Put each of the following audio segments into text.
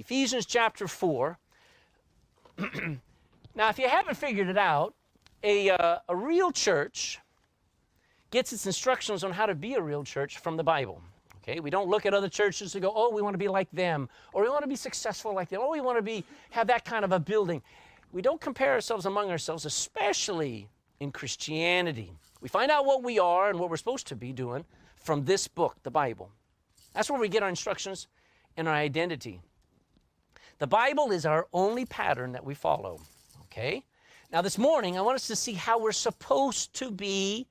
Ephesians chapter 4. now, if you haven't figured it out, a, uh, a real church gets its instructions on how to be a real church from the Bible. Okay, we don't look at other churches and go, "Oh, we want to be like them," or "We want to be successful like them," or we want to be have that kind of a building." We don't compare ourselves among ourselves, especially in Christianity. We find out what we are and what we're supposed to be doing from this book, the Bible. That's where we get our instructions and our identity. The Bible is our only pattern that we follow. Okay? Now, this morning, I want us to see how we're supposed to be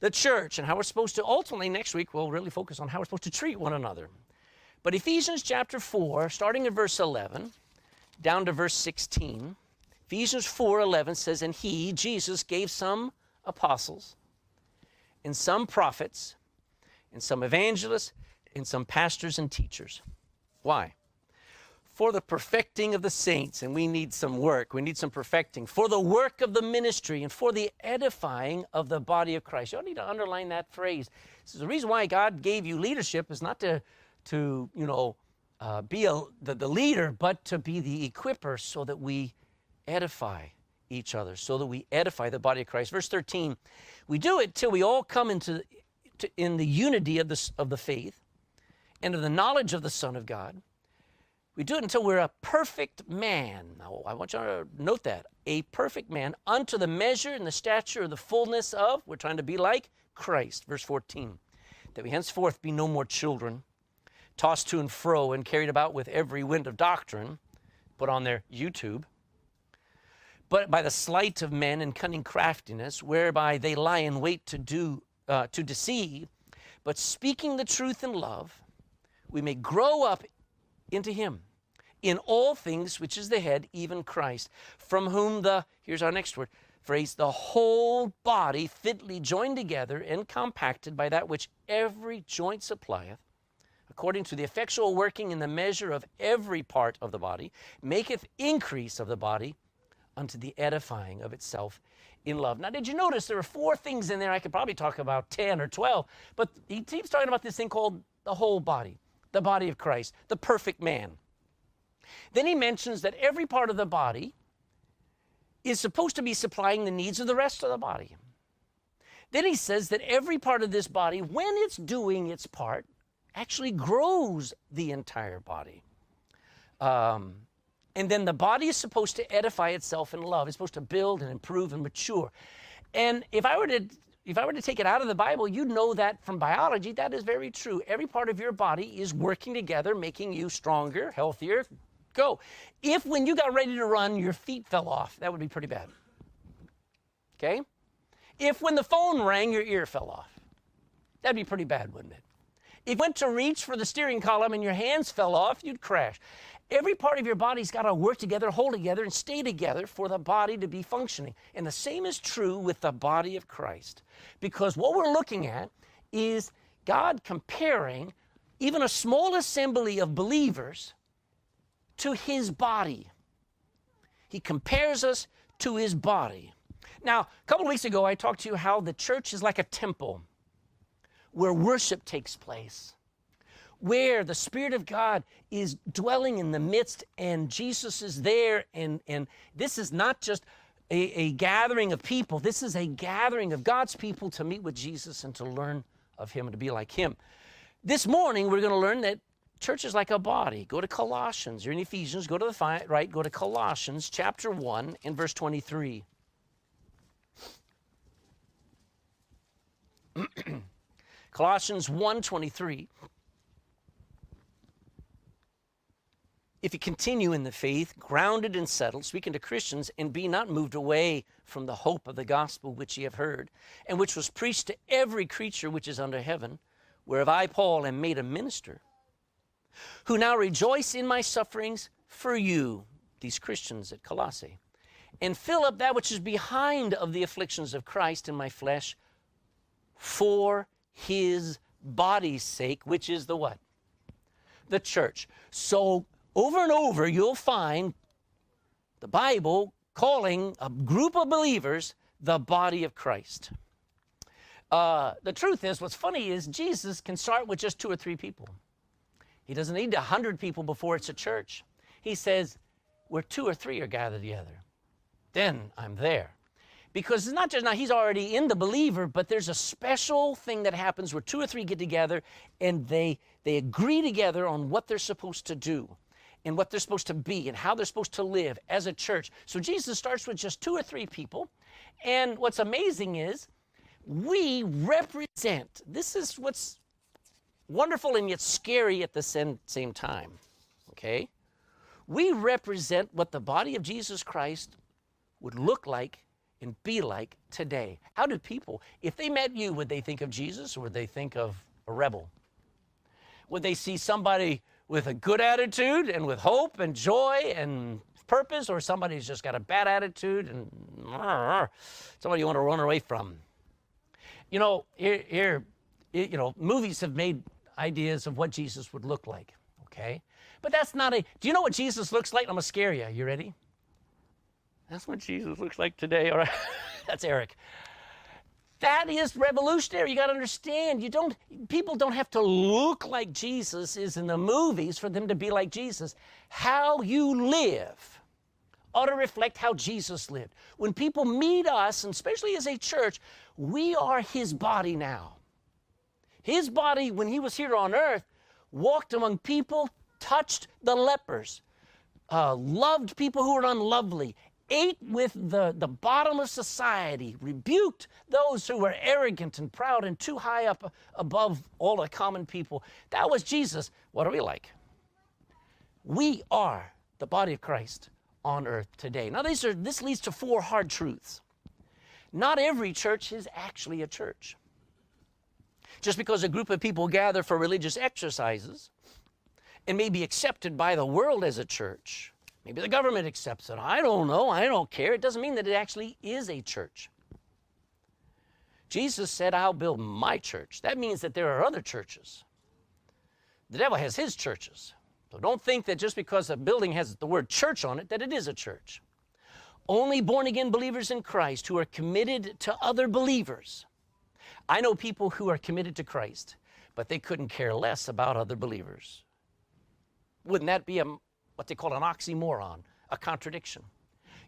the church and how we're supposed to ultimately, next week, we'll really focus on how we're supposed to treat one another. But Ephesians chapter 4, starting in verse 11 down to verse 16, Ephesians 4 11 says, And he, Jesus, gave some apostles, and some prophets, and some evangelists, and some pastors and teachers. Why? For the perfecting of the saints, and we need some work, we need some perfecting, for the work of the ministry, and for the edifying of the body of Christ. You need to underline that phrase. This is the reason why God gave you leadership is not to, to you know, uh, be a, the, the leader, but to be the equiper so that we edify each other, so that we edify the body of Christ. Verse 13, we do it till we all come into to, in the unity of the, of the faith and of the knowledge of the Son of God we do it until we're a perfect man. Now, I want you to note that. A perfect man unto the measure and the stature of the fullness of, we're trying to be like Christ. Verse 14. That we henceforth be no more children, tossed to and fro and carried about with every wind of doctrine, put on their YouTube, but by the sleight of men and cunning craftiness, whereby they lie in wait to do, uh, to deceive, but speaking the truth in love, we may grow up into him in all things, which is the head, even Christ, from whom the, here's our next word, phrase, the whole body fitly joined together and compacted by that which every joint supplieth, according to the effectual working in the measure of every part of the body, maketh increase of the body unto the edifying of itself in love. Now, did you notice there are four things in there? I could probably talk about 10 or 12, but he keeps talking about this thing called the whole body the body of Christ, the perfect man. Then he mentions that every part of the body is supposed to be supplying the needs of the rest of the body. Then he says that every part of this body, when it's doing its part, actually grows the entire body. Um, and then the body is supposed to edify itself in love. It's supposed to build and improve and mature. And if I were to if I were to take it out of the Bible, you'd know that from biology, that is very true. Every part of your body is working together, making you stronger, healthier. Go. If when you got ready to run, your feet fell off, that would be pretty bad. Okay? If when the phone rang, your ear fell off, that'd be pretty bad, wouldn't it? If you went to reach for the steering column and your hands fell off, you'd crash. Every part of your body's got to work together, hold together, and stay together for the body to be functioning. And the same is true with the body of Christ. Because what we're looking at is God comparing even a small assembly of believers to his body. He compares us to his body. Now, a couple weeks ago, I talked to you how the church is like a temple where worship takes place where the Spirit of God is dwelling in the midst and Jesus is there. And, and this is not just a, a gathering of people, this is a gathering of God's people to meet with Jesus and to learn of Him and to be like Him. This morning, we're going to learn that church is like a body. Go to Colossians. You're in Ephesians. Go to the right. Go to Colossians chapter 1 and verse 23. Colossians 1:23 if you continue in the faith, grounded and settled, speaking to Christians, and be not moved away from the hope of the gospel which ye have heard, and which was preached to every creature which is under heaven, whereof I, Paul, am made a minister, who now rejoice in my sufferings for you, these Christians at Colossae, and fill up that which is behind of the afflictions of Christ in my flesh for his body's sake, which is the what? The church. So over and over, you'll find the Bible calling a group of believers the body of Christ. Uh, the truth is, what's funny is Jesus can start with just two or three people. He doesn't need a hundred people before it's a church. He says, where two or three are gathered together, then I'm there. Because it's not just now, he's already in the believer, but there's a special thing that happens where two or three get together and they, they agree together on what they're supposed to do and what they're supposed to be and how they're supposed to live as a church. So Jesus starts with just two or three people. And what's amazing is we represent, this is what's wonderful and yet scary at the same, time. Okay? We represent what the body of Jesus Christ would look like and be like today. How do people, if they met you, would they think of Jesus or would they think of a rebel? Would they see somebody with a good attitude and with hope and joy and purpose, or somebody who's just got a bad attitude and somebody you want to run away from? You know, here, here, you know, movies have made ideas of what Jesus would look like, okay? But that's not a, do you know what Jesus looks like? I'm to scare you. You ready? That's what Jesus looks like today. All right. That's Eric. That is revolutionary. You got to understand. You don't people don't have to look like Jesus is in the movies for them to be like Jesus. How you live ought to reflect how Jesus lived. When people meet us, and especially as a church, we are his body now. His body, when he was here on earth, walked among people, touched the lepers, uh, loved people who were unlovely, ate with the, the bottom of society, rebuked those who were arrogant and proud and too high up above all the common people. That was Jesus. What are we like? We are the body of Christ on earth today. Now, these are, this leads to four hard truths. Not every church is actually a church. Just because a group of people gather for religious exercises and may be accepted by the world as a church Maybe the government accepts it. I don't know. I don't care. It doesn't mean that it actually is a church. Jesus said, I'll build my church. That means that there are other churches. The devil has his churches. So don't think that just because a building has the word church on it, that it is a church. Only born again believers in Christ who are committed to other believers. I know people who are committed to Christ, but they couldn't care less about other believers. Wouldn't that be a what they call an oxymoron, a contradiction.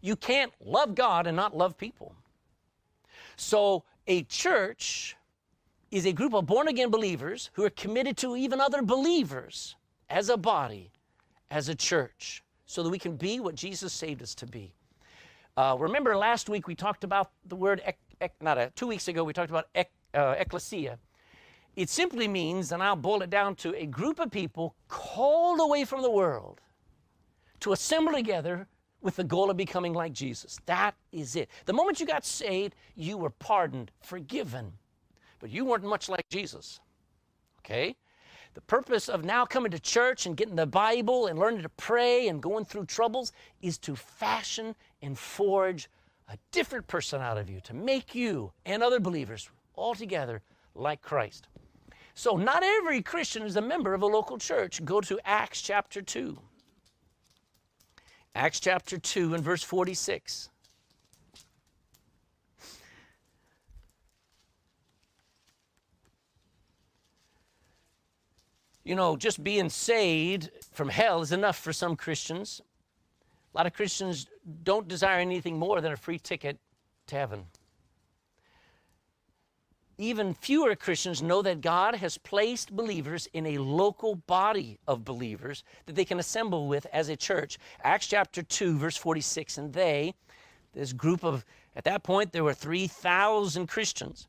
You can't love God and not love people. So a church is a group of born again believers who are committed to even other believers as a body, as a church, so that we can be what Jesus saved us to be. Uh, remember last week we talked about the word, ek, not a, two weeks ago we talked about ek, uh, ecclesia. It simply means, and I'll boil it down to a group of people called away from the world to assemble together with the goal of becoming like Jesus. That is it. The moment you got saved, you were pardoned, forgiven, but you weren't much like Jesus. Okay? The purpose of now coming to church and getting the Bible and learning to pray and going through troubles is to fashion and forge a different person out of you, to make you and other believers altogether like Christ. So, not every Christian is a member of a local church. Go to Acts chapter 2. Acts chapter 2 and verse 46. You know, just being saved from hell is enough for some Christians. A lot of Christians don't desire anything more than a free ticket to heaven even fewer Christians know that God has placed believers in a local body of believers that they can assemble with as a church. Acts chapter 2, verse 46. And they, this group of, at that point, there were 3,000 Christians.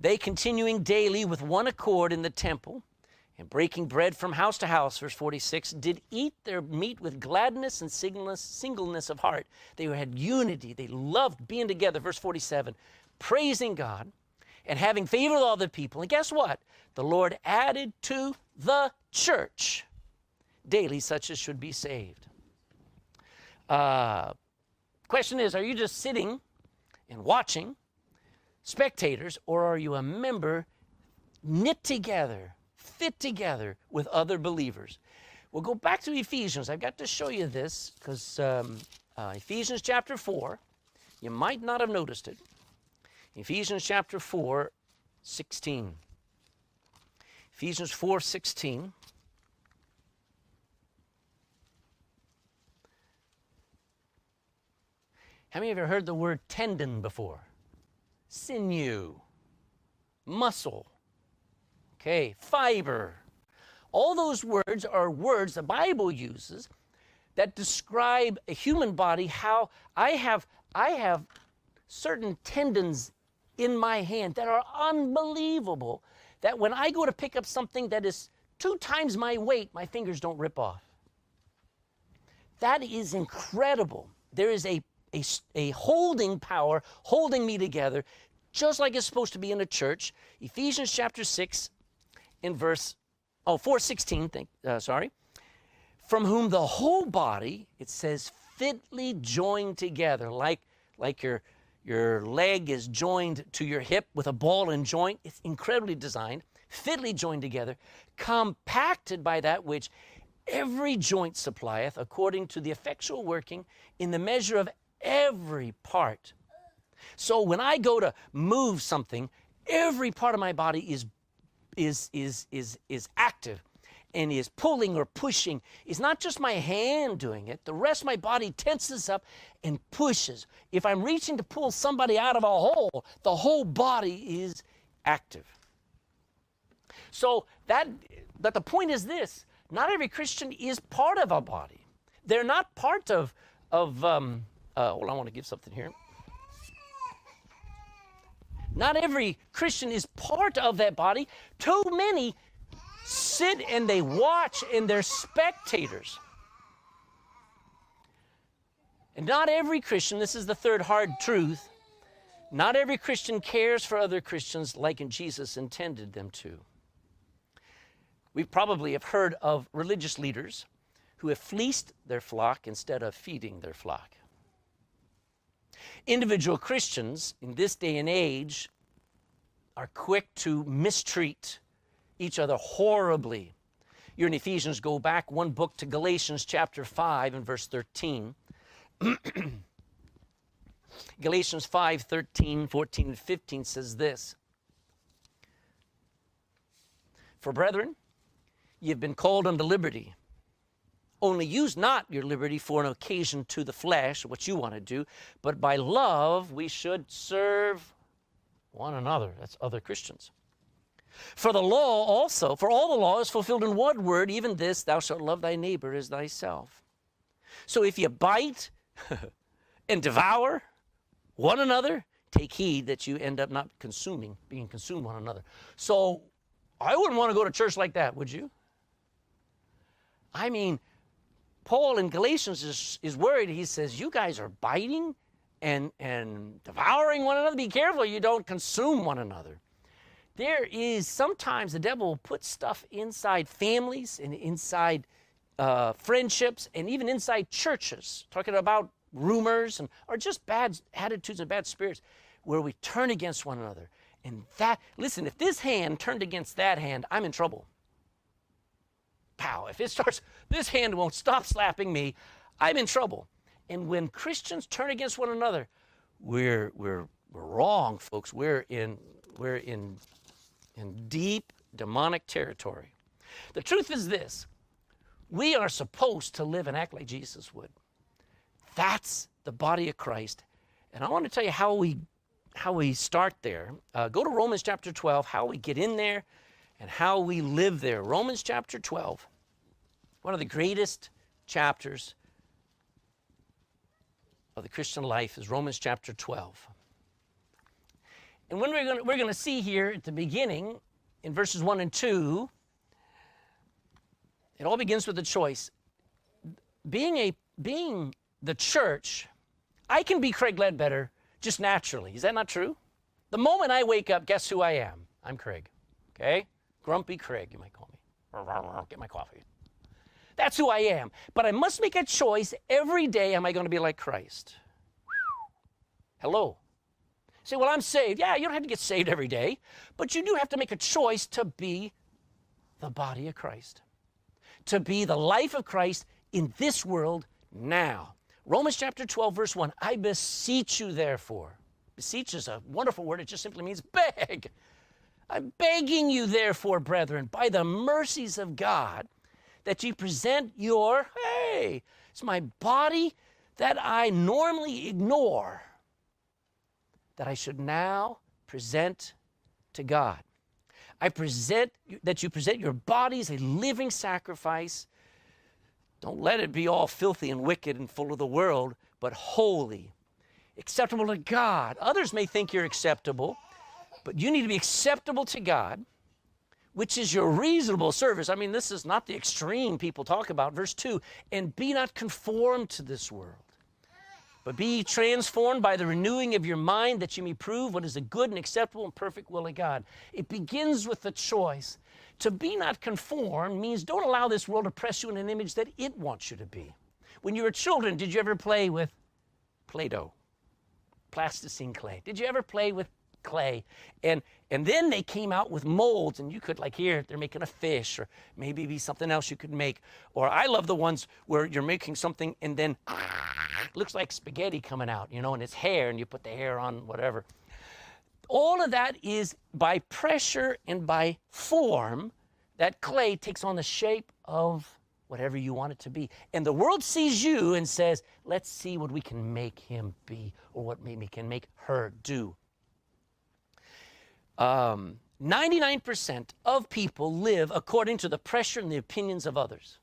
They continuing daily with one accord in the temple and breaking bread from house to house, verse 46, did eat their meat with gladness and singleness, of heart. They had unity. They loved being together, verse 47, praising God and having favor with all the people. And guess what? The Lord added to the church daily such as should be saved. Uh, question is Are you just sitting and watching, spectators, or are you a member knit together, fit together with other believers? We'll go back to Ephesians. I've got to show you this because um, uh, Ephesians chapter 4, you might not have noticed it. Ephesians chapter 4, 16. Ephesians 4, 16. How many of you have heard the word tendon before? Sinew, muscle, okay, fiber. All those words are words the Bible uses that describe a human body how I have I have certain tendons in my hand that are unbelievable that when I go to pick up something that is two times my weight, my fingers don't rip off. That is incredible. There is a, a, a holding power holding me together, just like it's supposed to be in a church. Ephesians chapter 6, in verse, oh, 416, think, uh, sorry. From whom the whole body, it says, fitly joined together, like, like your, your leg is joined to your hip with a ball and joint. It's incredibly designed, fitly joined together, compacted by that which every joint supplieth, according to the effectual working in the measure of every part. So when I go to move something, every part of my body is is is is is active and is pulling or pushing. It's not just my hand doing it. The rest of my body tenses up and pushes. If I'm reaching to pull somebody out of a hole, the whole body is active. So that but the point is this not every Christian is part of a body. They're not part of, of um, uh, well, I want to give something here. Not every Christian is part of that body. Too many sit and they watch and they're spectators. And not every Christian, this is the third hard truth, not every Christian cares for other Christians like Jesus intended them to. We probably have heard of religious leaders who have fleeced their flock instead of feeding their flock. Individual Christians in this day and age are quick to mistreat each other horribly. You're in Ephesians, go back one book to Galatians chapter 5 and verse 13. Galatians 5 13, 14, and 15 says this For brethren, Ye have been called unto liberty. Only use not your liberty for an occasion to the flesh, what you want to do, but by love we should serve one another. That's other Christians. For the law also, for all the law is fulfilled in one word, even this, thou shalt love thy neighbor as thyself. So if you bite and devour one another, take heed that you end up not consuming, being consumed one another. So I wouldn't want to go to church like that, would you? I mean, Paul in Galatians is, is worried. He says, You guys are biting and, and devouring one another. Be careful you don't consume one another. There is sometimes the devil will put stuff inside families and inside uh, friendships and even inside churches, talking about rumors and or just bad attitudes and bad spirits, where we turn against one another. And that, listen, if this hand turned against that hand, I'm in trouble pow, if it starts, this hand won't stop slapping me, I'm in trouble. And when Christians turn against one another, we're, we're, we're wrong, folks. We're in, we're in, in deep demonic territory. The truth is this we are supposed to live and act like Jesus would. That's the body of Christ. And I want to tell you how we, how we start there. Uh, go to Romans chapter 12, how we get in there and how we live there. Romans chapter 12, one of the greatest chapters of the Christian life is Romans chapter 12. And when we're going we're going to see here at the beginning, in verses 1 and 2, it all begins with a choice. Being, a, being the church, I can be Craig Ledbetter just naturally. Is that not true? The moment I wake up, guess who I am? I'm Craig. Okay? Grumpy Craig, you might call me. Get my coffee. That's who I am. But I must make a choice every day. Am I going to be like Christ? Hello. Say, well, I'm saved. Yeah, you don't have to get saved every day, but you do have to make a choice to be the body of Christ, to be the life of Christ in this world now. Romans chapter 12, verse 1 I beseech you, therefore. Beseech is a wonderful word, it just simply means beg. I'm begging you, therefore, brethren, by the mercies of God, that you present your, hey, it's my body that I normally ignore that I should now present to God. I present that you present your bodies a living sacrifice. Don't let it be all filthy and wicked and full of the world, but holy, acceptable to God. Others may think you're acceptable, but you need to be acceptable to God, which is your reasonable service. I mean, this is not the extreme people talk about. Verse 2 and be not conformed to this world but be transformed by the renewing of your mind that you may prove what is a good and acceptable and perfect will of God. It begins with the choice. To be not conformed means don't allow this world to press you in an image that it wants you to be. When you were children, did you ever play with Play Doh? Plasticine clay. Did you ever play with clay? And and then they came out with molds, and you could like here they're making a fish, or maybe be something else you could make. Or I love the ones where you're making something and then looks like spaghetti coming out, you know, and it's hair, and you put the hair on whatever. All of that is by pressure and by form, that clay takes on the shape of whatever you want it to be. And the world sees you and says, let's see what we can make him be or what we can make her do. Um, 99% of people live according to the pressure and the opinions of others.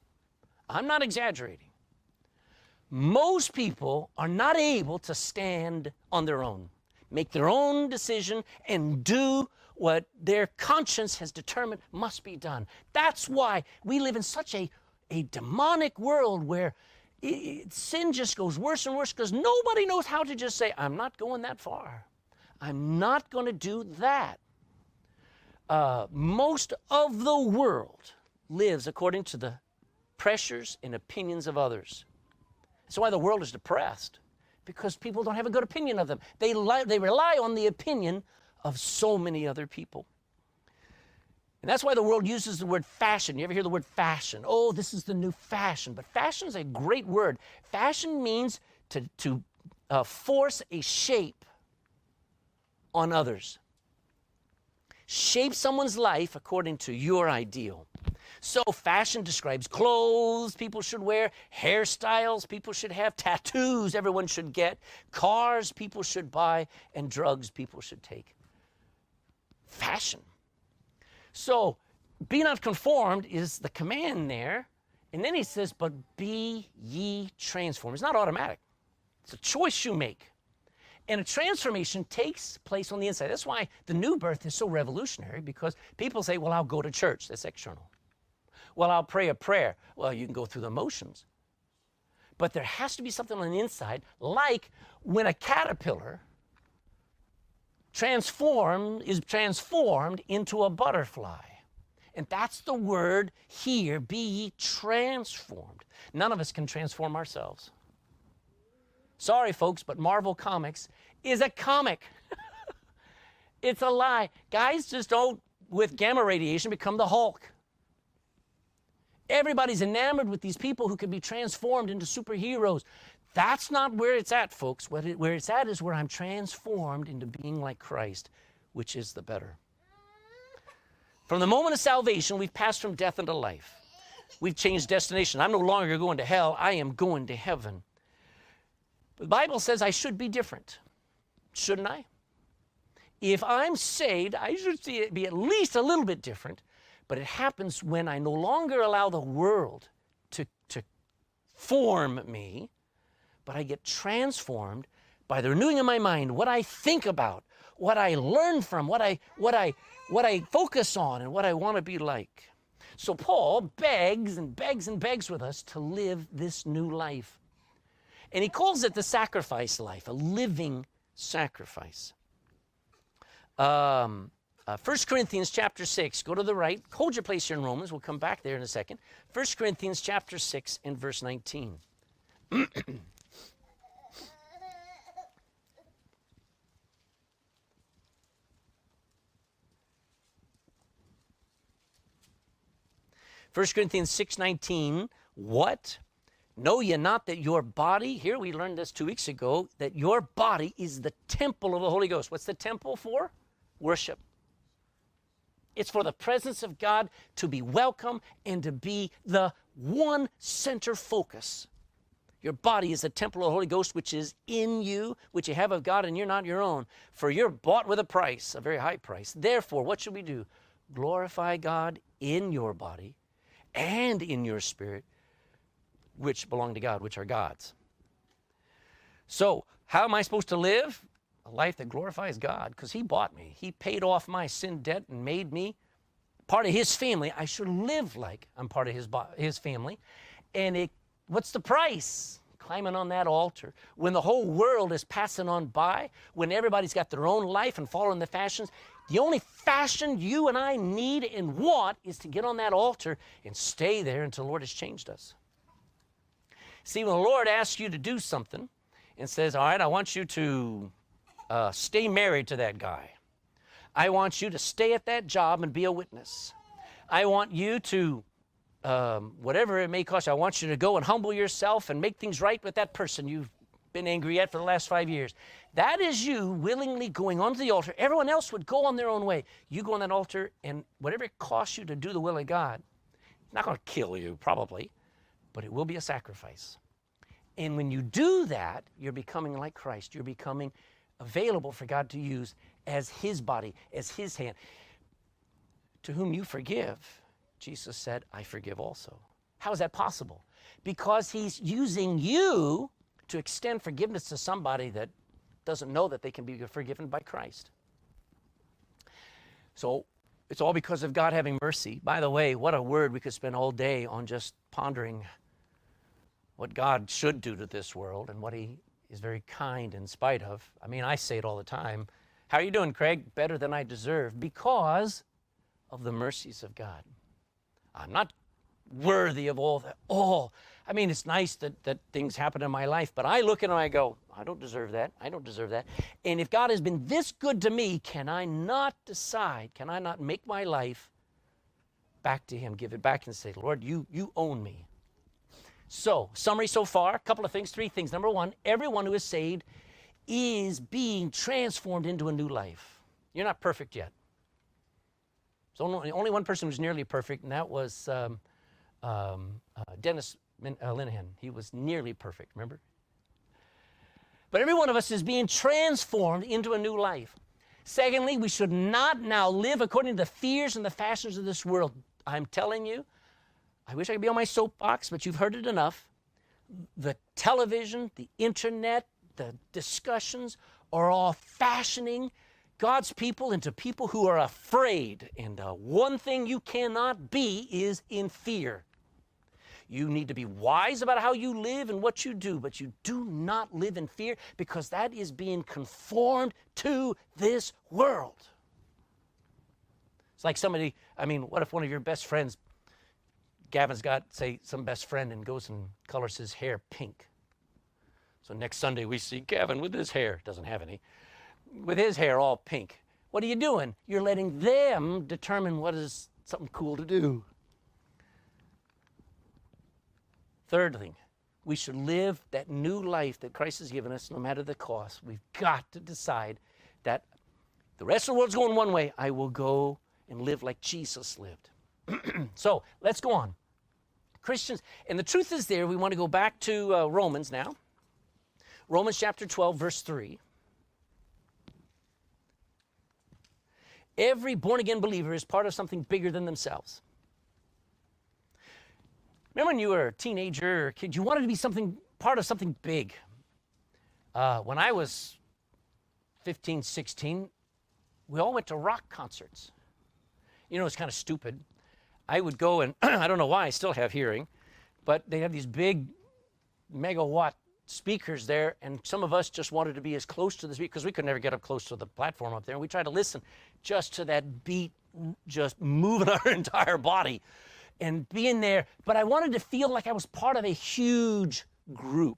I'm not exaggerating most people are not able to stand on their own, make their own decision, and do what their conscience has determined must be done. That's why we live in such a, a demonic world where it, it, sin just goes worse and worse because nobody knows how to just say, I'm not going that far. I'm not going to do that. Uh, most of the world lives according to the pressures and opinions of others. That's why the world is depressed, because people don't have a good opinion of them. They, li- they rely on the opinion of so many other people. And that's why the world uses the word fashion. You ever hear the word fashion? Oh, this is the new fashion. But fashion is a great word. Fashion means to, to uh, force a shape on others. Shape someone's life according to your ideal. So, fashion describes clothes people should wear, hairstyles people should have, tattoos everyone should get, cars people should buy, and drugs people should take. Fashion. So, be not conformed is the command there. And then he says, but be ye transformed. It's not automatic, it's a choice you make. And a transformation takes place on the inside. That's why the new birth is so revolutionary because people say, well, I'll go to church. That's external. Well, I'll pray a prayer. Well, you can go through the motions. But there has to be something on the inside, like when a caterpillar transform is transformed into a butterfly. And that's the word here, be ye transformed. None of us can transform ourselves. Sorry, folks, but Marvel Comics is a comic. it's a lie. Guys just don't, with gamma radiation, become the Hulk. Everybody's enamored with these people who can be transformed into superheroes. That's not where it's at, folks. Where it's at is where I'm transformed into being like Christ, which is the better. From the moment of salvation, we've passed from death into life. We've changed destination. I'm no longer going to hell, I am going to heaven. The Bible says I should be different, shouldn't I? If I'm saved, I should be at least a little bit different but it happens when I no longer allow the world to, to form me, but I get transformed by the renewing of my mind, what I think about, what I learn from, what I, what I, what I focus on, and what I want to be like. So Paul begs and begs and begs with us to live this new life. And he calls it the sacrifice life, a living sacrifice. Um, uh, 1 Corinthians chapter 6, go to the right. Hold your place here in Romans. We'll come back there in a second. 1 Corinthians chapter 6 and verse 19. First Corinthians 6:19, what? Know ye not that your body, here we learned this two weeks ago, that your body is the temple of the Holy Ghost. What's the temple for? Worship. It's for the presence of God to be welcome and to be the one center focus. Your body is the temple of the Holy Ghost, which is in you, which you have of God, and you're not your own. For you're bought with a price, a very high price. Therefore, what should we do? Glorify God in your body and in your spirit, which belong to God, which are God's. So, how am I supposed to live? A life that glorifies God, because He bought me. He paid off my sin debt and made me part of His family. I should live like I'm part of His, his family. And it What's the price? Climbing on that altar. When the whole world is passing on by, when everybody's got their own life and following the fashions, the only fashion you and I need and want is to get on that altar and stay there until the Lord has changed us. See, when the Lord asks you to do something and says, All right, I want you to uh, stay married to that guy, I want you to stay at that job and be a witness. I want you to um, whatever it may cost, I want you to go and humble yourself and make things right with that person you've been angry at for the last five years. That is you willingly going onto the altar. Everyone else would go on their own way. You go on that altar, and whatever it costs you to do the will of God, it's not going to kill you, probably, but it will be a sacrifice. And when you do that, you're becoming like Christ. You're becoming available for God to use as His body, as His hand. To whom you forgive, Jesus said, I forgive also. How is that possible? Because he's using you to extend forgiveness to somebody that doesn't know that they can be forgiven by Christ. So it's all because of God having mercy. By the way, what a word we could spend all day on just pondering what God should do to this world and what he is very kind in spite of. I mean, I say it all the time. How are you doing, Craig? Better than I deserve because of the mercies of God. I'm not worthy of all that. All. I mean, it's nice that, that things happen in my life, but I look at it and I go, I don't deserve that. I don't deserve that. And if God has been this good to me, can I not decide? Can I not make my life back to Him, give it back and say, Lord, you, you own me? So, summary so far, a couple of things, three things. Number one, everyone who is saved is being transformed into a new life. You're not perfect yet. There's only, only one person who's nearly perfect, and that was um, um, uh, Dennis Min- uh, Linehan. He was nearly perfect, remember? But every one of us is being transformed into a new life. Secondly, we should not now live according to the fears and the fashions of this world. I'm telling you, I wish I could be on my soapbox, but you've heard it enough. The television, the internet, the discussions are all fashioning God's people into people who are afraid. And uh, one thing you cannot be is in fear. You need to be wise about how you live and what you do, but you do not live in fear because that is being conformed to this world. It's like somebody, I mean, what if one of your best friends, Gavin's got, say, some best friend and goes and colors his hair pink? So next Sunday we see Gavin with his hair, doesn't have any with his hair all pink. What are you doing? You're letting them determine what is something cool to do. Third thing, we should live that new life that Christ has given us no matter the cost. We've got to decide that the rest of the world's going one way. I will go and live like Jesus lived. so let's go on. Christians, and the truth is there, we want to go back to uh, Romans now. Romans chapter 12, verse 3. Every born again believer is part of something bigger than themselves. Remember when you were a teenager or a kid, you wanted to be something part of something big. Uh, when I was 15, 16, we all went to rock concerts. You know, it's kind of stupid. I would go and I don't know why I still have hearing, but they have these big megawatt speakers there, and some of us just wanted to be as close to the speaker because we could never get up close to the platform up there. And we tried to listen just to that beat, just moving our entire body and being there. But I wanted to feel like I was part of a huge group.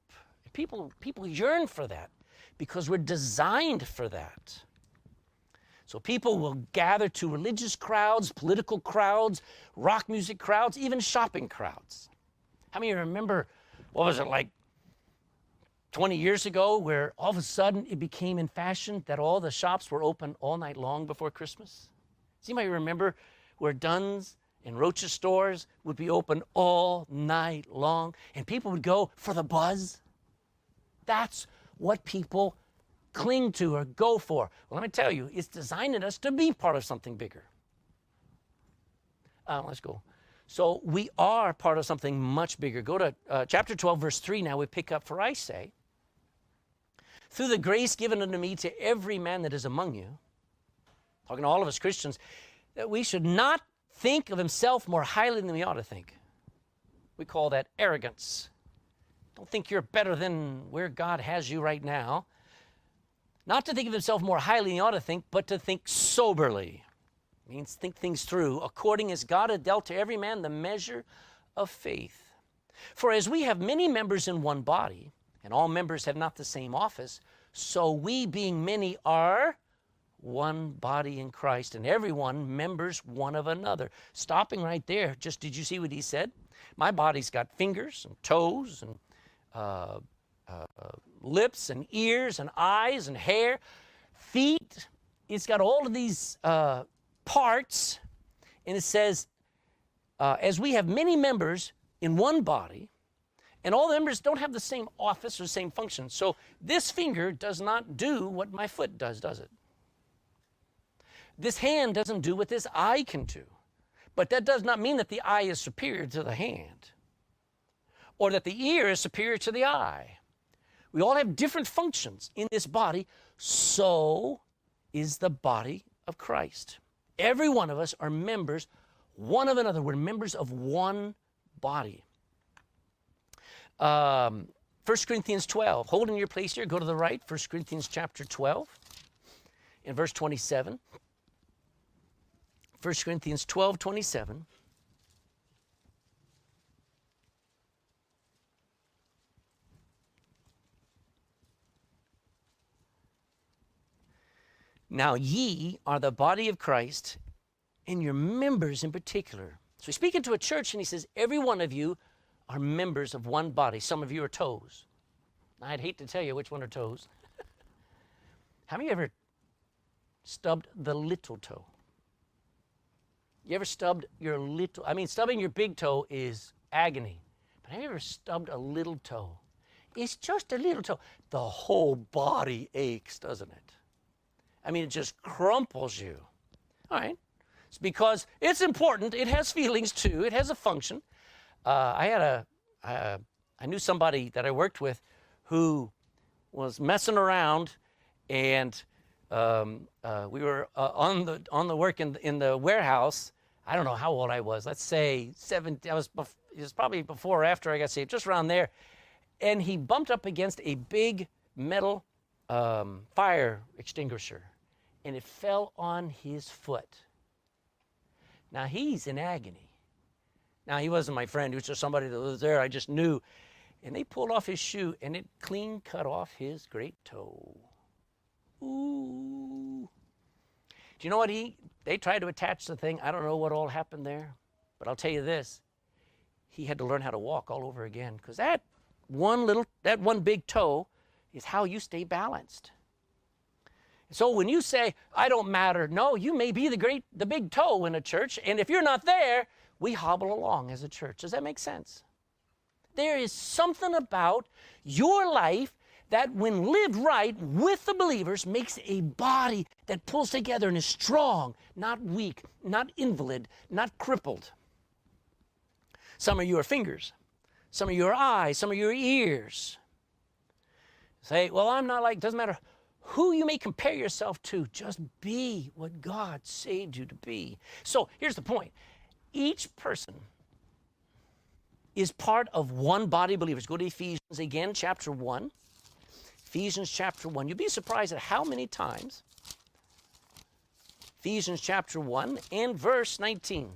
People, people yearn for that because we're designed for that. So people will gather to religious crowds, political crowds, rock music crowds, even shopping crowds. How many remember, what was it, like 20 years ago where all of a sudden it became in fashion that all the shops were open all night long before Christmas? Does anybody remember where Dunnes and Roches stores would be open all night long, and people would go for the buzz. That's what people cling to or go for. Well, let me tell you, it's designing us to be part of something bigger. Uh, let's go. So we are part of something much bigger. Go to uh, chapter 12, verse 3 now. We pick up, For I say, through the grace given unto me to every man that is among you, talking to all of us Christians, that we should not think of himself more highly than we ought to think. We call that arrogance. Don't think you're better than where God has you right now. Not to think of himself more highly than he ought to think, but to think soberly. It means think things through, according as God had dealt to every man the measure of faith. For as we have many members in one body, and all members have not the same office, so we, being many, are one body in Christ, and everyone members one of another. Stopping right there, just did you see what he said? My body's got fingers and toes and uh, uh, lips and ears and eyes and hair, feet. It's got all of these uh, parts, and it says, uh, as we have many members in one body, and all the members don't have the same office or the same function. So this finger does not do what my foot does, does it? This hand doesn't do what this eye can do. But that does not mean that the eye is superior to the hand or that the ear is superior to the eye. We all have different functions in this body. So is the body of Christ. Every one of us are members one of another. We're members of one body. Um, 1 Corinthians 12. Hold in your place here. Go to the right. 1 Corinthians chapter 12 in verse 27. 1 Corinthians 12, 27. Now ye are the body of Christ, and your members in particular. So he's speaking to a church, and he says, Every one of you are members of one body. Some of you are toes. I'd hate to tell you which one are toes. Have you ever stubbed the little toe? You ever stubbed your little, I mean, stubbing your big toe is agony. But have you ever stubbed a little toe? It's just a little toe. The whole body aches, doesn't it? I mean, it just crumples you. All right. It's because it's important. It has feelings too. It has a function. Uh, I had a, uh, I knew somebody that I worked with who was messing around, and um, uh, we were uh, on the on the work in in the warehouse. I don't know how old I was. Let's say seven. I was. Bef- it was probably before or after I got saved, just around there. And he bumped up against a big metal um, fire extinguisher, and it fell on his foot. Now he's in agony. Now, he wasn't my friend, he was just somebody that was there. I just knew. And they pulled off his shoe and it clean cut off his great toe. Ooh. Do you know what he, they tried to attach the thing. I don't know what all happened there, but I'll tell you this. He had to learn how to walk all over again because that one little, that one big toe is how you stay balanced. So when you say, I don't matter, no, you may be the great, the big toe in a church. And if you're not there, we hobble along as a church. Does that make sense? There is something about your life that, when lived right with the believers, makes a body that pulls together and is strong, not weak, not invalid, not crippled. Some of you are fingers, some of you are eyes, some of you are ears. Say, well, I'm not like, doesn't matter who you may compare yourself to, just be what God saved you to be. So here's the point each person is part of one body of believers. Go to Ephesians again, chapter 1. Ephesians chapter 1. You'll be surprised at how many times Ephesians chapter 1 and verse 19.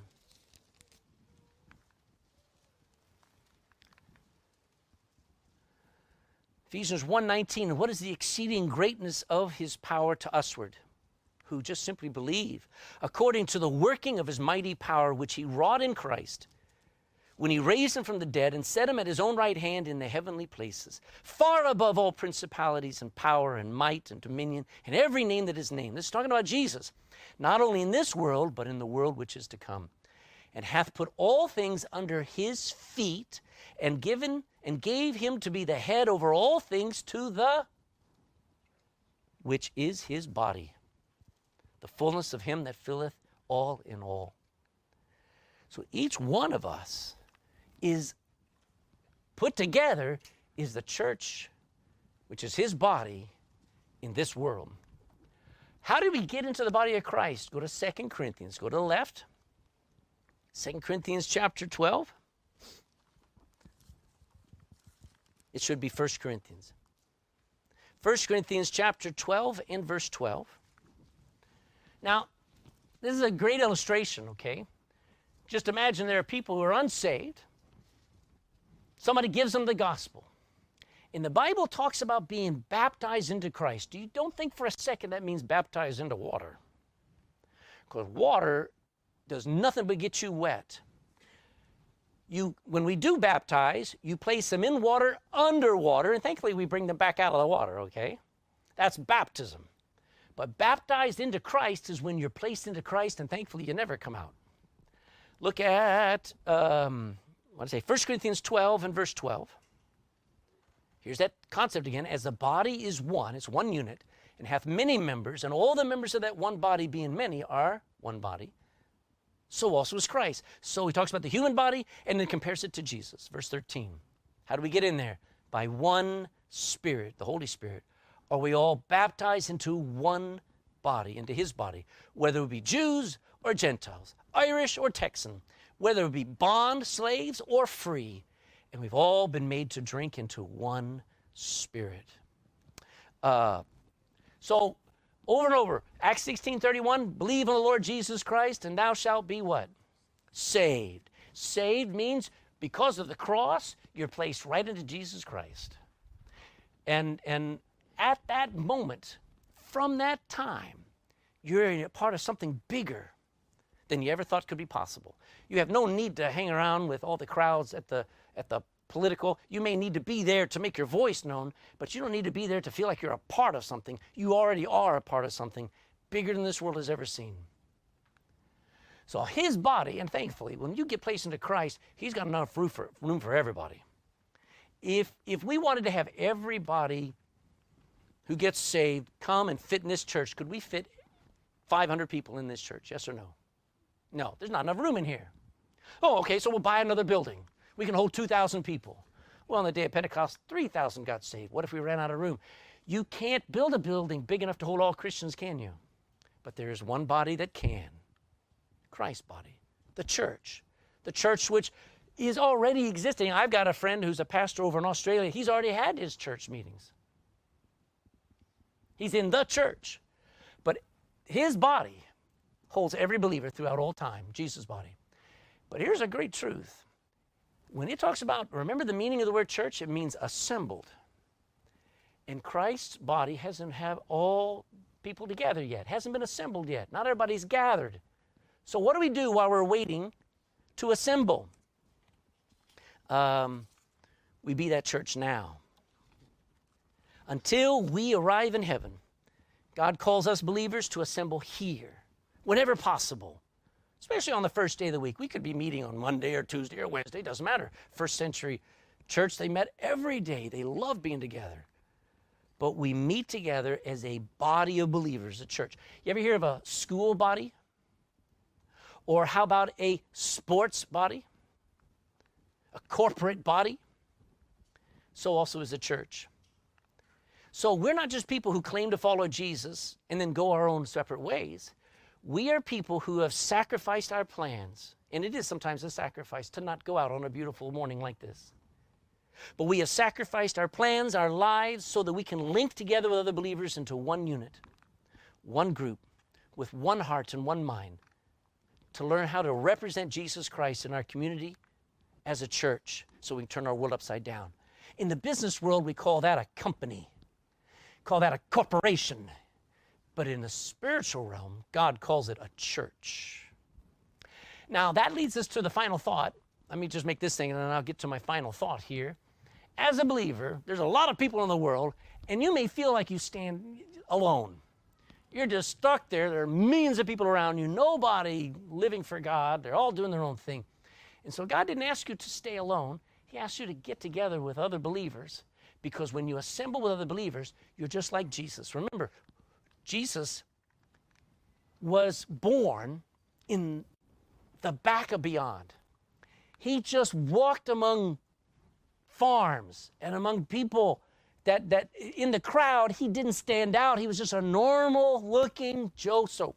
Ephesians 1:19 what is the exceeding greatness of his power to usward who just simply believe, according to the working of his mighty power, which he wrought in Christ, when he raised him from the dead and set him at his own right hand in the heavenly places, far above all principalities and power and might and dominion and every name that is named. This is talking about Jesus, not only in this world, but in the world which is to come. and hath put all things under his feet, and given and gave him to be the head over all things to the which is his body, the fullness of him that filleth all in all. So each one of us is put together is the church, which is his body in this world. How do we get into the body of Christ? Go to Second Corinthians. Go to the left. Second Corinthians chapter 12. It should be First Corinthians. First Corinthians chapter 12 and verse 12. Now, this is a great illustration, okay? Just imagine there are people who are unsaved. Somebody gives them the gospel. And the Bible talks about being baptized into Christ. Do you don't think for a second that means baptized into water. Because water does nothing but get you wet. You, when we do baptize, you place them in water, underwater, and thankfully we bring them back out of the water, okay? That's baptism. But baptized into Christ is when you're placed into Christ, and thankfully you never come out. Look at, um, what did I say, 1 Corinthians 12 and verse 12. Here's that concept again. As the body is one, it's one unit, and hath many members, and all the members of that one body being many are one body, so also is Christ. So he talks about the human body and then compares it to Jesus. Verse 13. How do we get in there? By one Spirit, the Holy Spirit, are we all baptized into one body, into his body, whether it be Jews or Gentiles, Irish or Texan, whether it be bond, slaves, or free and we've all been made to drink into one spirit. Uh, so, over and over, Acts 16 31, believe in the Lord Jesus Christ, and thou shalt be what? Saved. Saved means because of the cross, you're placed right into Jesus Christ. And, and at that moment, from that time, you're a part of something bigger than you ever thought could be possible. You have no need to hang around with all the crowds at the at the political. You may need to be there to make your voice known, but you don't need to be there to feel like you're a part of something. You already are a part of something bigger than this world has ever seen. So his body, and thankfully, when you get placed into Christ, he's got enough room for, room for everybody. If, if we wanted to have everybody who gets saved come and fit in this church, could we fit 500 people in this church? Yes or no? No, there's not enough room in here. Oh, okay, so we'll buy another building. We can hold 2,000 people. Well, on the day of Pentecost, 3,000 got saved. What if we ran out of room? You can't build a building big enough to hold all Christians, can you? But there is one body that can Christ's body, the church. The church which is already existing. I've got a friend who's a pastor over in Australia. He's already had his church meetings. He's in the church. But his body holds every believer throughout all time, Jesus' body. But here's a great truth when it talks about, remember the meaning of the word church? It means assembled. And Christ's body hasn't have all people together yet, hasn't been assembled yet. Not everybody's gathered. So what do we do while we're waiting to assemble? Um, we be that church now. Until we arrive in heaven, God calls us believers to assemble here, whenever possible especially on the first day of the week. We could be meeting on Monday or Tuesday or Wednesday, doesn't matter. First century church, they met every day. They loved being together. But we meet together as a body of believers, a church. You ever hear of a school body? Or how about a sports body? A corporate body? So also is a church. So we're not just people who claim to follow Jesus and then go our own separate ways. We are people who have sacrificed our plans, and it is sometimes a sacrifice to not go out on a beautiful morning like this. But we have sacrificed our plans, our lives, so that we can link together with other believers into one unit, one group, with one heart and one mind to learn how to represent Jesus Christ in our community as a church so we can turn our world upside down. In the business world, we call that a company, call that a corporation. But in the spiritual realm, God calls it a church. Now, that leads us to the final thought. Let me just make this thing and then I'll get to my final thought here. As a believer, there's a lot of people in the world, and you may feel like you stand alone. You're just stuck there. There are millions of people around you, nobody living for God. They're all doing their own thing. And so God didn't ask you to stay alone. He asked you to get together with other believers because when you assemble with other believers, you're just like Jesus. Remember, Jesus was born in the back of beyond. He just walked among farms and among people that, that in the crowd, he didn't stand out. He was just a normal looking Joe Soap,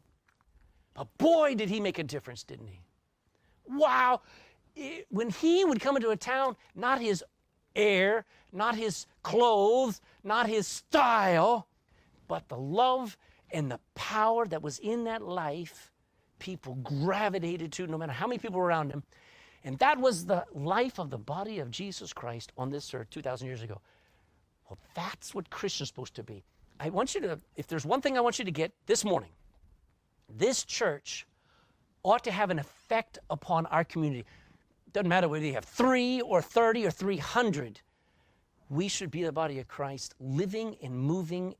But boy, did he make a difference, didn't he? Wow. When he would come into a town, not his air, not his clothes, not his style, but the love and the power that was in that life, people gravitated to no matter how many people were around him. And that was the life of the body of Jesus Christ on this earth 2,000 years ago. Well, that's what Christians supposed to be. I want you to, if there's one thing I want you to get this morning, this church ought to have an effect upon our community. Doesn't matter whether you have three or 30 or 300. We should be the body of Christ, living and moving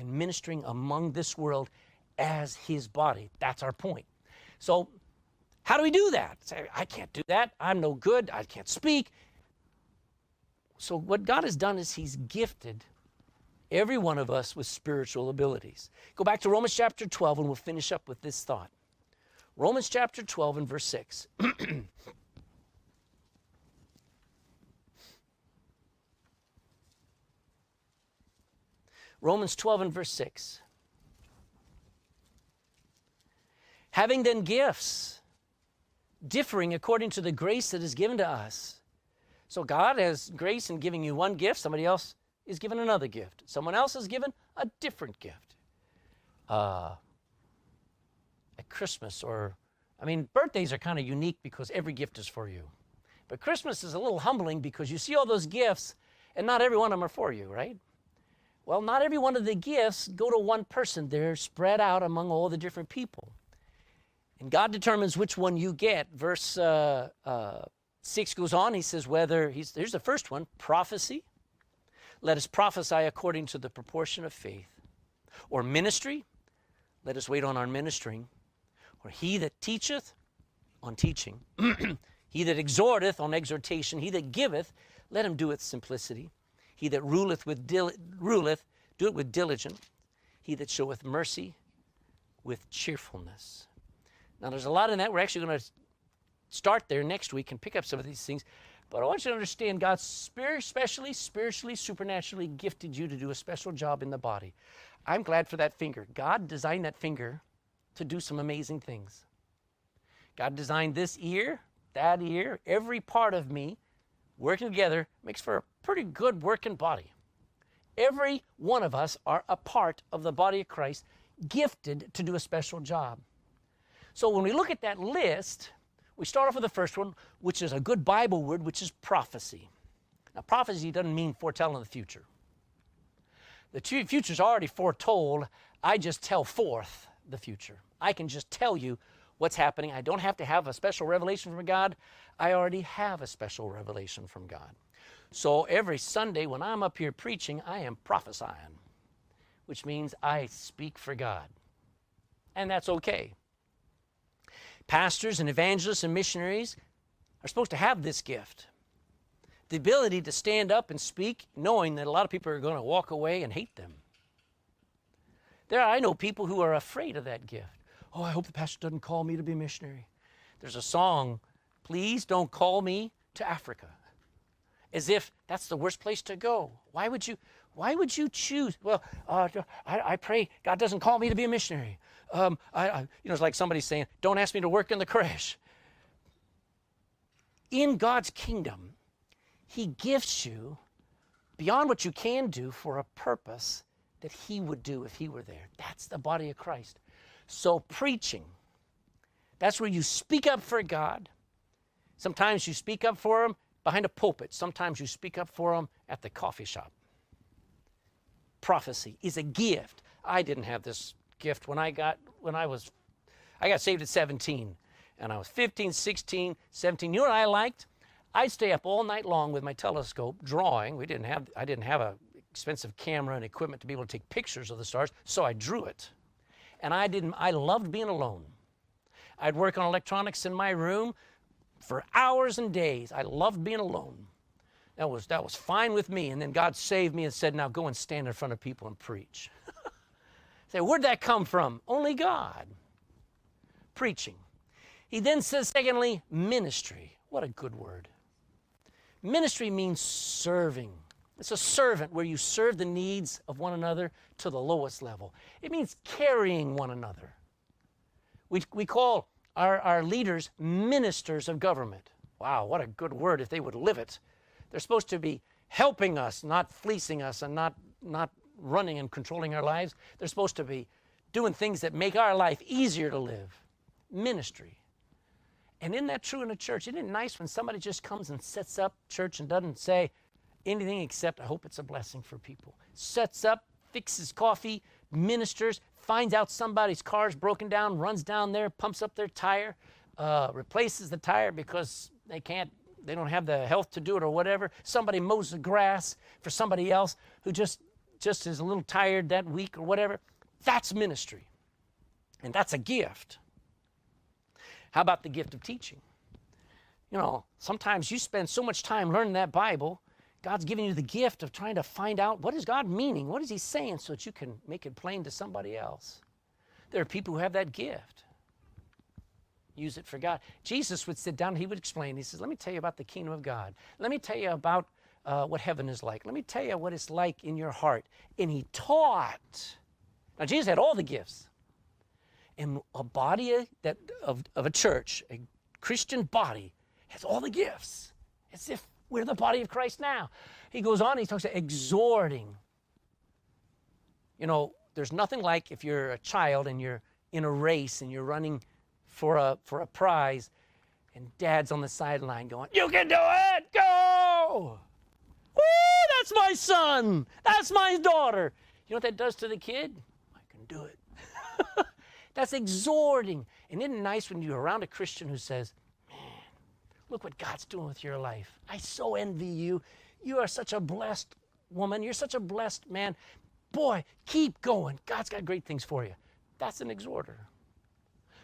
and ministering among this world as his body. That's our point. So, how do we do that? Say, I can't do that. I'm no good. I can't speak. So, what God has done is He's gifted every one of us with spiritual abilities. Go back to Romans chapter 12 and we'll finish up with this thought. Romans chapter 12 and verse 6. Romans 12 and verse 6. Having then gifts differing according to the grace that is given to us so God has grace in giving you one gift, somebody else is given another gift. Someone else is given a different gift. Uh, at Christmas, or, I mean, birthdays are kind of unique because every gift is for you. But Christmas is a little humbling because you see all those gifts and not every one of them are for you, right? Well, not every one of the gifts go to one person. They're spread out among all the different people. And God determines which one you get. Verse uh, uh, 6 goes on, he says, whether, he's, here's the first one prophecy. Let us prophesy according to the proportion of faith. Or ministry. Let us wait on our ministering. Or he that teacheth on teaching. he that exhorteth on exhortation. He that giveth, let him do it simplicity. He that ruleth with dil- ruleth, do it with diligence. He that showeth mercy with cheerfulness. Now, there's a lot in that. We're actually going to start there next week and pick up some of these things. But I want you to understand God especially spiritually, supernaturally gifted you to do a special job in the body. I'm glad for that finger. God designed that finger to do some amazing things. God designed this ear, that ear, every part of me working together makes for a pretty good working body. Every one of us are a part of the body of Christ, gifted to do a special job. So when we look at that list, we start off with the first one, which is a good Bible word, which is prophecy. Now, prophecy doesn't mean foretelling the future. The future is already foretold. I just tell forth the future. I can just tell you what's happening. I don't have to have a special revelation from God. I already have a special revelation from God. So every Sunday when I'm up here preaching, I am prophesying, which means I speak for God. And that's okay. Pastors and evangelists and missionaries are supposed to have this gift the ability to stand up and speak, knowing that a lot of people are going to walk away and hate them. There, I know people who are afraid of that gift. Oh, I hope the pastor doesn't call me to be a missionary. There's a song, Please Don't Call Me to Africa. As if that's the worst place to go. Why would you? Why would you choose? Well, uh, I, I pray God doesn't call me to be a missionary um, I, I, you know, it's like somebody saying, don't ask me to work in the crèche. In God's kingdom, He gifts you beyond what you can do for a purpose that He would do if He were there. That's the body of Christ. So, preaching, that's where you speak up for God. Sometimes you speak up for Him behind a pulpit, sometimes you speak up for Him at the coffee shop. Prophecy is a gift. I didn't have this gift when I got when I was I got saved at 17 and I was 15, 16, 17. You know what I liked? I'd stay up all night long with my telescope drawing. We didn't have I didn't have a expensive camera and equipment to be able to take pictures of the stars, so I drew it. And I didn't I loved being alone. I'd work on electronics in my room for hours and days. I loved being alone. That was that was fine with me. And then God saved me and said, "Now go and stand in front of people and preach." Say, where'd that come from? Only God. Preaching. He then says, secondly, ministry. What a good word. Ministry means serving. It's a servant where you serve the needs of one another to the lowest level. It means carrying one another. We, we call our, our leaders ministers of government. Wow, what a good word if they would live it. They're supposed to be helping us, not fleecing us and not, not running and controlling our lives. They're supposed to be doing things that make our life easier to live. Ministry. And isn't that true in a church? Isn't it nice when somebody just comes and sets up church and doesn't say anything except, I hope it's a blessing for people? Sets up, fixes coffee, ministers, finds out somebody's car's broken down, runs down there, pumps up their tire, uh, replaces the tire because they can't, they don't have the health to do it or whatever. Somebody mows the grass for somebody else who just, just is a little tired that week or whatever. That's ministry. And that's a gift. How about the gift of teaching? You know, sometimes you spend so much time learning that Bible, God's giving you the gift of trying to find out what is God meaning? What is He saying so that you can make it plain to somebody else? There are people who have that gift. Use it for God. Jesus would sit down, he would explain. He says, Let me tell you about the kingdom of God. Let me tell you about uh, what heaven is like. Let me tell you what it's like in your heart. And he taught. Now, Jesus had all the gifts And a body that, of, of a church, a Christian body, has all the gifts, as if we're the body of Christ now. He goes on, he talks about exhorting. You know, there's nothing like if you're a child and you're in a race and you're running for a, for a prize, and dad's on the sideline going, You can do it! Go! Woo! That's my son! That's my daughter! You know what that does to the kid? I can do it. That's exhorting. And isn't it nice when you're around a Christian who says, look what God's doing with your life. I so envy you. You are such a blessed woman. You're such a blessed man. Boy, keep going. God's got great things for you. That's an exhorter.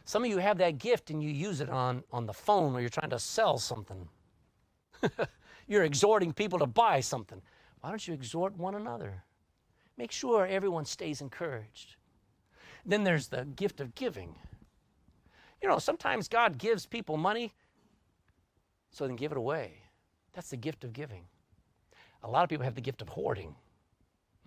Some of you have that gift and you use it on, on the phone or you're trying to sell something. you're exhorting people to buy something. Why don't you exhort one another? Make sure everyone stays encouraged. Then there's the gift of giving. You know, sometimes God gives people money so then give it away. That's the gift of giving. A lot of people have the gift of hoarding.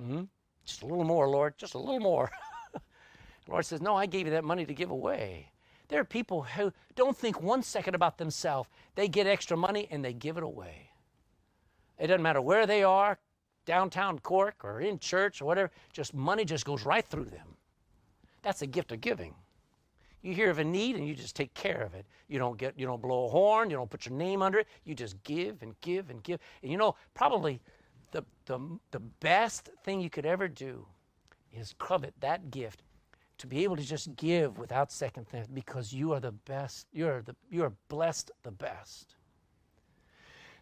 Mm-hmm. Just a little more, Lord, just a little more. the Lord says, No, I gave you that money to give away. There are people who don't think one second about themselves. They get extra money and they give it away. It doesn't matter where they are, downtown Cork or in church or whatever, just money just goes right through them. That's a gift of giving. You hear of a need and you just take care of it. You don't get, you don't blow a horn, you don't put your name under it. You just give and give and give. And you know, probably the, the, the best thing you could ever do is covet that gift to be able to just give without second thought because you are the best. You're the you're blessed the best.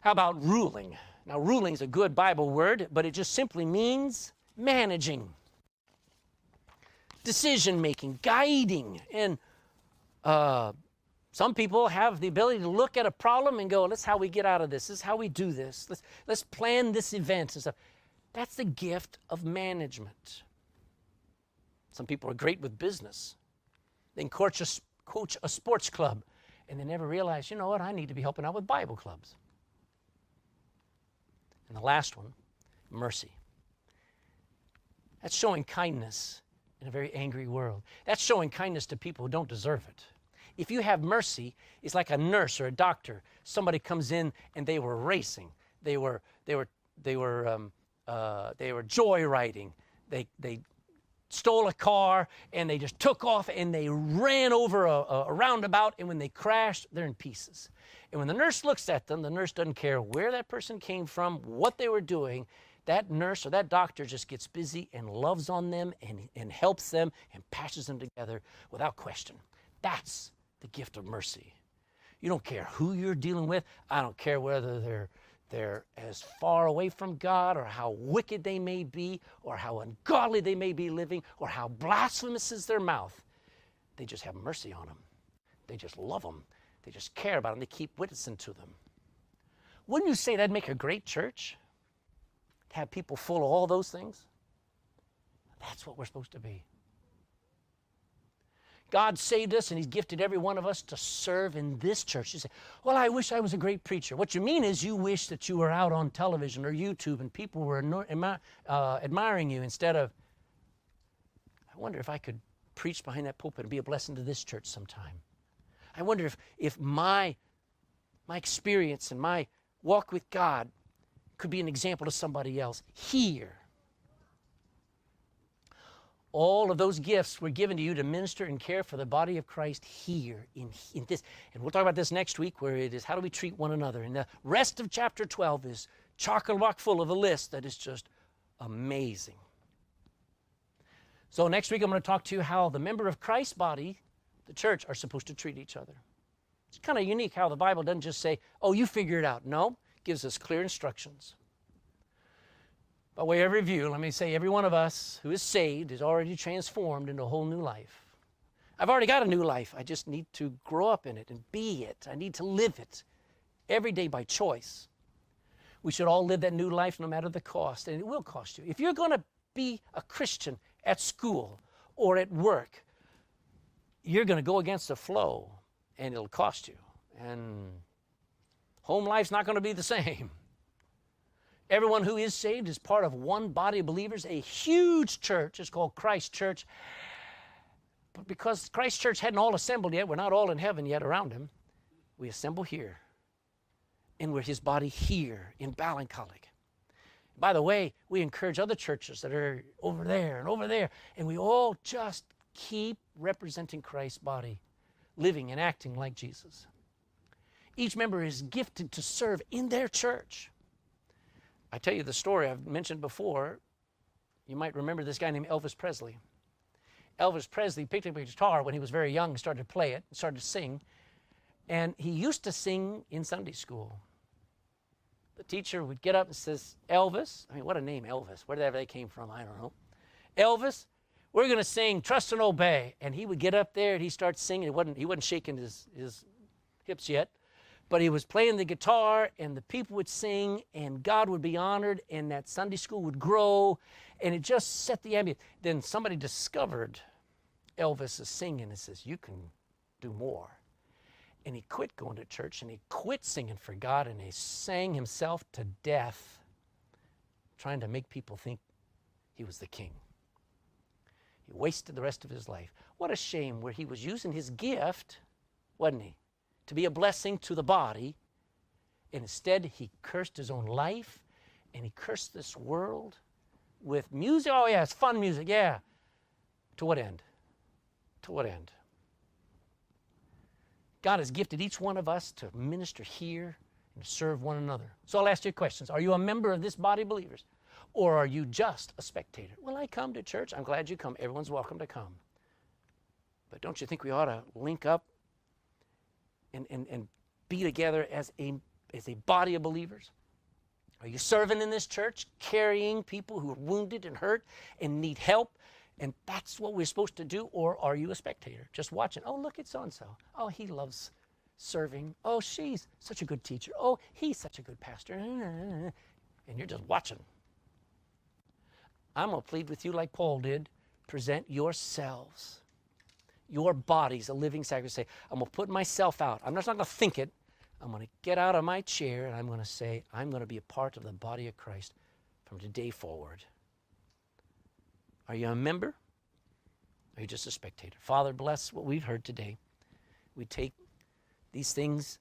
How about ruling? Now, ruling is a good Bible word, but it just simply means managing decision making, guiding. And uh, some people have the ability to look at a problem and go, "That's how we get out of this. This is how we do this. Let's let's plan this event and stuff." That's the gift of management. Some people are great with business. They can coach a, coach a sports club, and they never realize, you know what? I need to be helping out with Bible clubs. And the last one, mercy. That's showing kindness in a very angry world. That's showing kindness to people who don't deserve it. If you have mercy, it's like a nurse or a doctor. Somebody comes in and they were racing. They were they were they were um, uh, they were joyriding. They they stole a car and they just took off and they ran over a, a roundabout and when they crashed, they're in pieces. And when the nurse looks at them, the nurse doesn't care where that person came from, what they were doing that nurse or that doctor just gets busy and loves on them and, and helps them and patches them together without question. That's the gift of mercy. You don't care who you're dealing with. I don't care whether they're they're as far away from God, or how wicked they may be, or how ungodly they may be living, or how blasphemous is their mouth, they just have mercy on them. They just love them. They just care about them. They keep witnessing to them. Wouldn't you say that'd make a great church? To have people full of all those things? That's what we're supposed to be. God saved us and He's gifted every one of us to serve in this church. You say, Well, I wish I was a great preacher. What you mean is you wish that you were out on television or YouTube and people were uh, admiring you instead of, I wonder if I could preach behind that pulpit and be a blessing to this church sometime. I wonder if, if my, my experience and my walk with God could be an example to somebody else here all of those gifts were given to you to minister and care for the body of Christ here in, in this. And we'll talk about this next week, where it is how do we treat one another. And the rest of chapter 12 is chock a block full of a list that is just amazing. So next week I'm going to talk to you how the member of Christ's body, the church, are supposed to treat each other. It's kind of unique how the Bible doesn't just say, oh, you figure it out. No, it gives us clear instructions. By way of review, let me say every one of us who is saved is already transformed into a whole new life. I've already got a new life. I just need to grow up in it and be it. I need to live it every day by choice. We should all live that new life no matter the cost, and it will cost you. If you're going to be a Christian at school or at work, you're going to go against the flow, and it'll cost you. And home life's not going to be the same. Everyone who is saved is part of one body of believers, a huge church. It's called Christ Church. But because Christ Church hadn't all assembled yet, we're not all in heaven yet around him, we assemble here. And we're his body here in Ballincollig. By the way, we encourage other churches that are over there and over there, and we all just keep representing Christ's body, living and acting like Jesus. Each member is gifted to serve in their church. I tell you the story I've mentioned before. You might remember this guy named Elvis Presley. Elvis Presley picked up a guitar when he was very young started to play it, started to sing. And he used to sing in Sunday school. The teacher would get up and says, Elvis, I mean, what a name, Elvis, wherever they came from, I don't know. Elvis, we're going to sing Trust and Obey. And he would get up there and he started singing. He wasn't, he wasn't shaking his, his hips yet but he was playing the guitar and the people would sing and God would be honored and that Sunday school would grow and it just set the ambience. Then somebody discovered Elvis is singing and says, You can do more. And he quit going to church and he quit singing for God and he sang himself to death trying to make people think he was the king. He wasted the rest of his life. What a shame where he was using his gift, wasn't he? To be a blessing to the body. And instead, he cursed his own life and he cursed this world with music. Oh, yeah, it's fun music, yeah. To what end? To what end? God has gifted each one of us to minister here and serve one another. So I'll ask you questions. Are you a member of this body of believers? Or are you just a spectator? Well, I come to church. I'm glad you come. Everyone's welcome to come. But don't you think we ought to link up and, and, and be together as a, as a body of believers? Are you serving in this church, carrying people who are wounded and hurt and need help? And that's what we're supposed to do? Or are you a spectator, just watching? Oh, look at so and so. Oh, he loves serving. Oh, she's such a good teacher. Oh, he's such a good pastor. And you're just watching. I'm going to plead with you like Paul did present yourselves your body's a living sacrifice. I'm going to put myself out. I'm just not going to think it. I'm going to get out of my chair and I'm going to say, I'm going to be a part of the body of Christ from today forward. Are you a member? Are you just a spectator? Father, bless what we've heard today. We take these things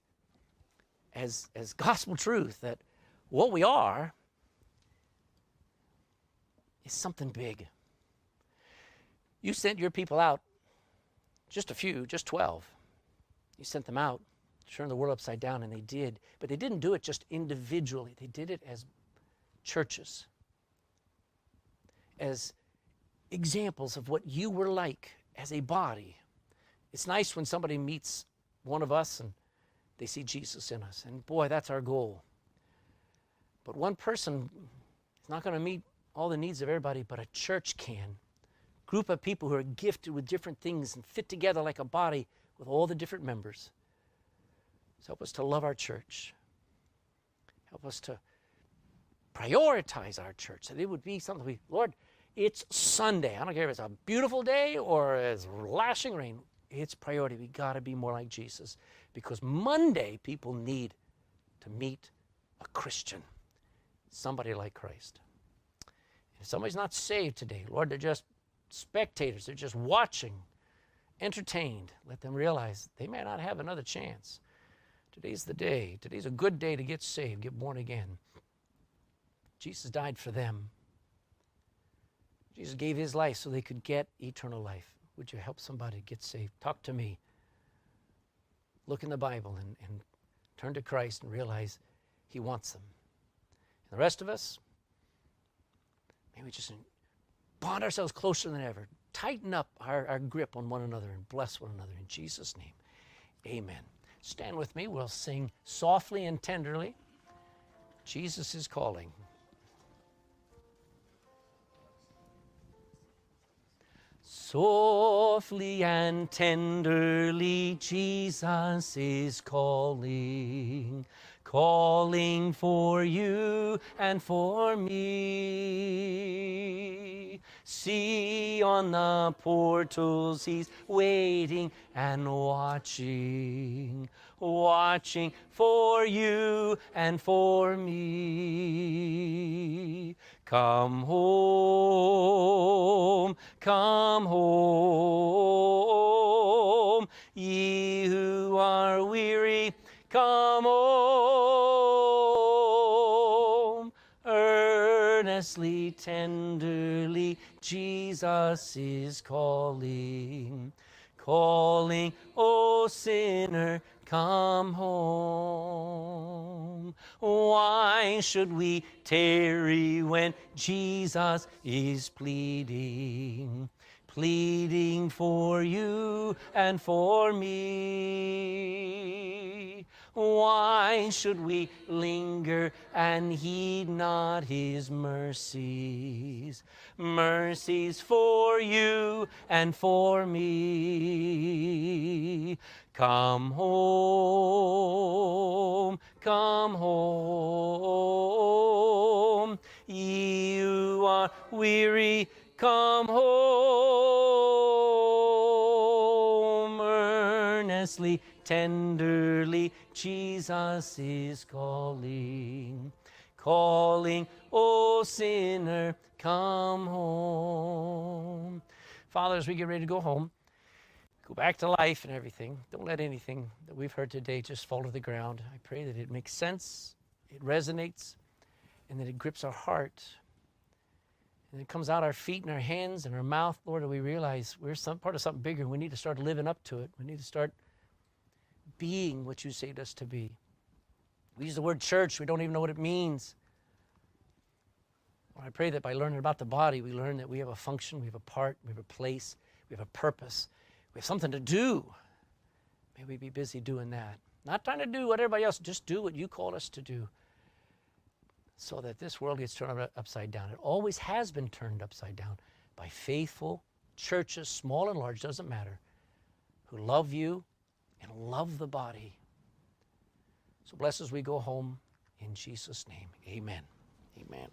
as, as gospel truth that what we are is something big. You sent your people out just a few, just 12. He sent them out turned the world upside down, and they did. But they didn't do it just individually, they did it as churches, as examples of what you were like as a body. It's nice when somebody meets one of us and they see Jesus in us. And boy, that's our goal. But one person is not going to meet all the needs of everybody, but a church can. Group of people who are gifted with different things and fit together like a body with all the different members. So help us to love our church. Help us to prioritize our church. That it would be something we, Lord, it's Sunday. I don't care if it's a beautiful day or it's lashing rain. It's priority. We got to be more like Jesus because Monday people need to meet a Christian, somebody like Christ. If somebody's not saved today, Lord, they're just spectators, they're just watching, entertained. Let them realize they may not have another chance. Today's the day. Today's a good day to get saved, get born again. Jesus died for them. Jesus gave his life so they could get eternal life. Would you help somebody get saved? Talk to me. Look in the Bible and, and turn to Christ and realize he wants them. And the rest of us, may we just bond ourselves closer than ever. Tighten up our, our grip on one another and bless one another. In Jesus' name, amen. Stand with me. We'll sing softly and tenderly. Jesus is calling. Softly and tenderly, Jesus is calling, calling for you and for me. See on the portals, he's waiting and watching, watching for you and for me. Come home, come home, ye who are weary, come home. Earnestly, tenderly, Jesus is calling, calling, O sinner, come home. Why should we tarry when Jesus is pleading? Pleading for you and for me. Should we linger and heed not his mercies? Mercies for you and for me. Come home, come home. You are weary, come home. Earnestly, tenderly, Jesus is calling, calling, O sinner, come home. Father, as we get ready to go home, go back to life and everything. Don't let anything that we've heard today just fall to the ground. I pray that it makes sense, it resonates, and that it grips our heart. And it comes out our feet and our hands and our mouth, Lord, and we realize we're some part of something bigger. We need to start living up to it. We need to start being what you saved us to be. We use the word church, we don't even know what it means. I pray that by learning about the body, we learn that we have a function, we have a part, we have a place, we have a purpose. We have something to do. May we be busy doing that. Not trying to do what everybody else, just do what you called us to do so that this world gets turned upside down. It always has been turned upside down by faithful churches, small and large, doesn't matter, who love you and love the body. So bless as we go home in Jesus' name. Amen. Amen.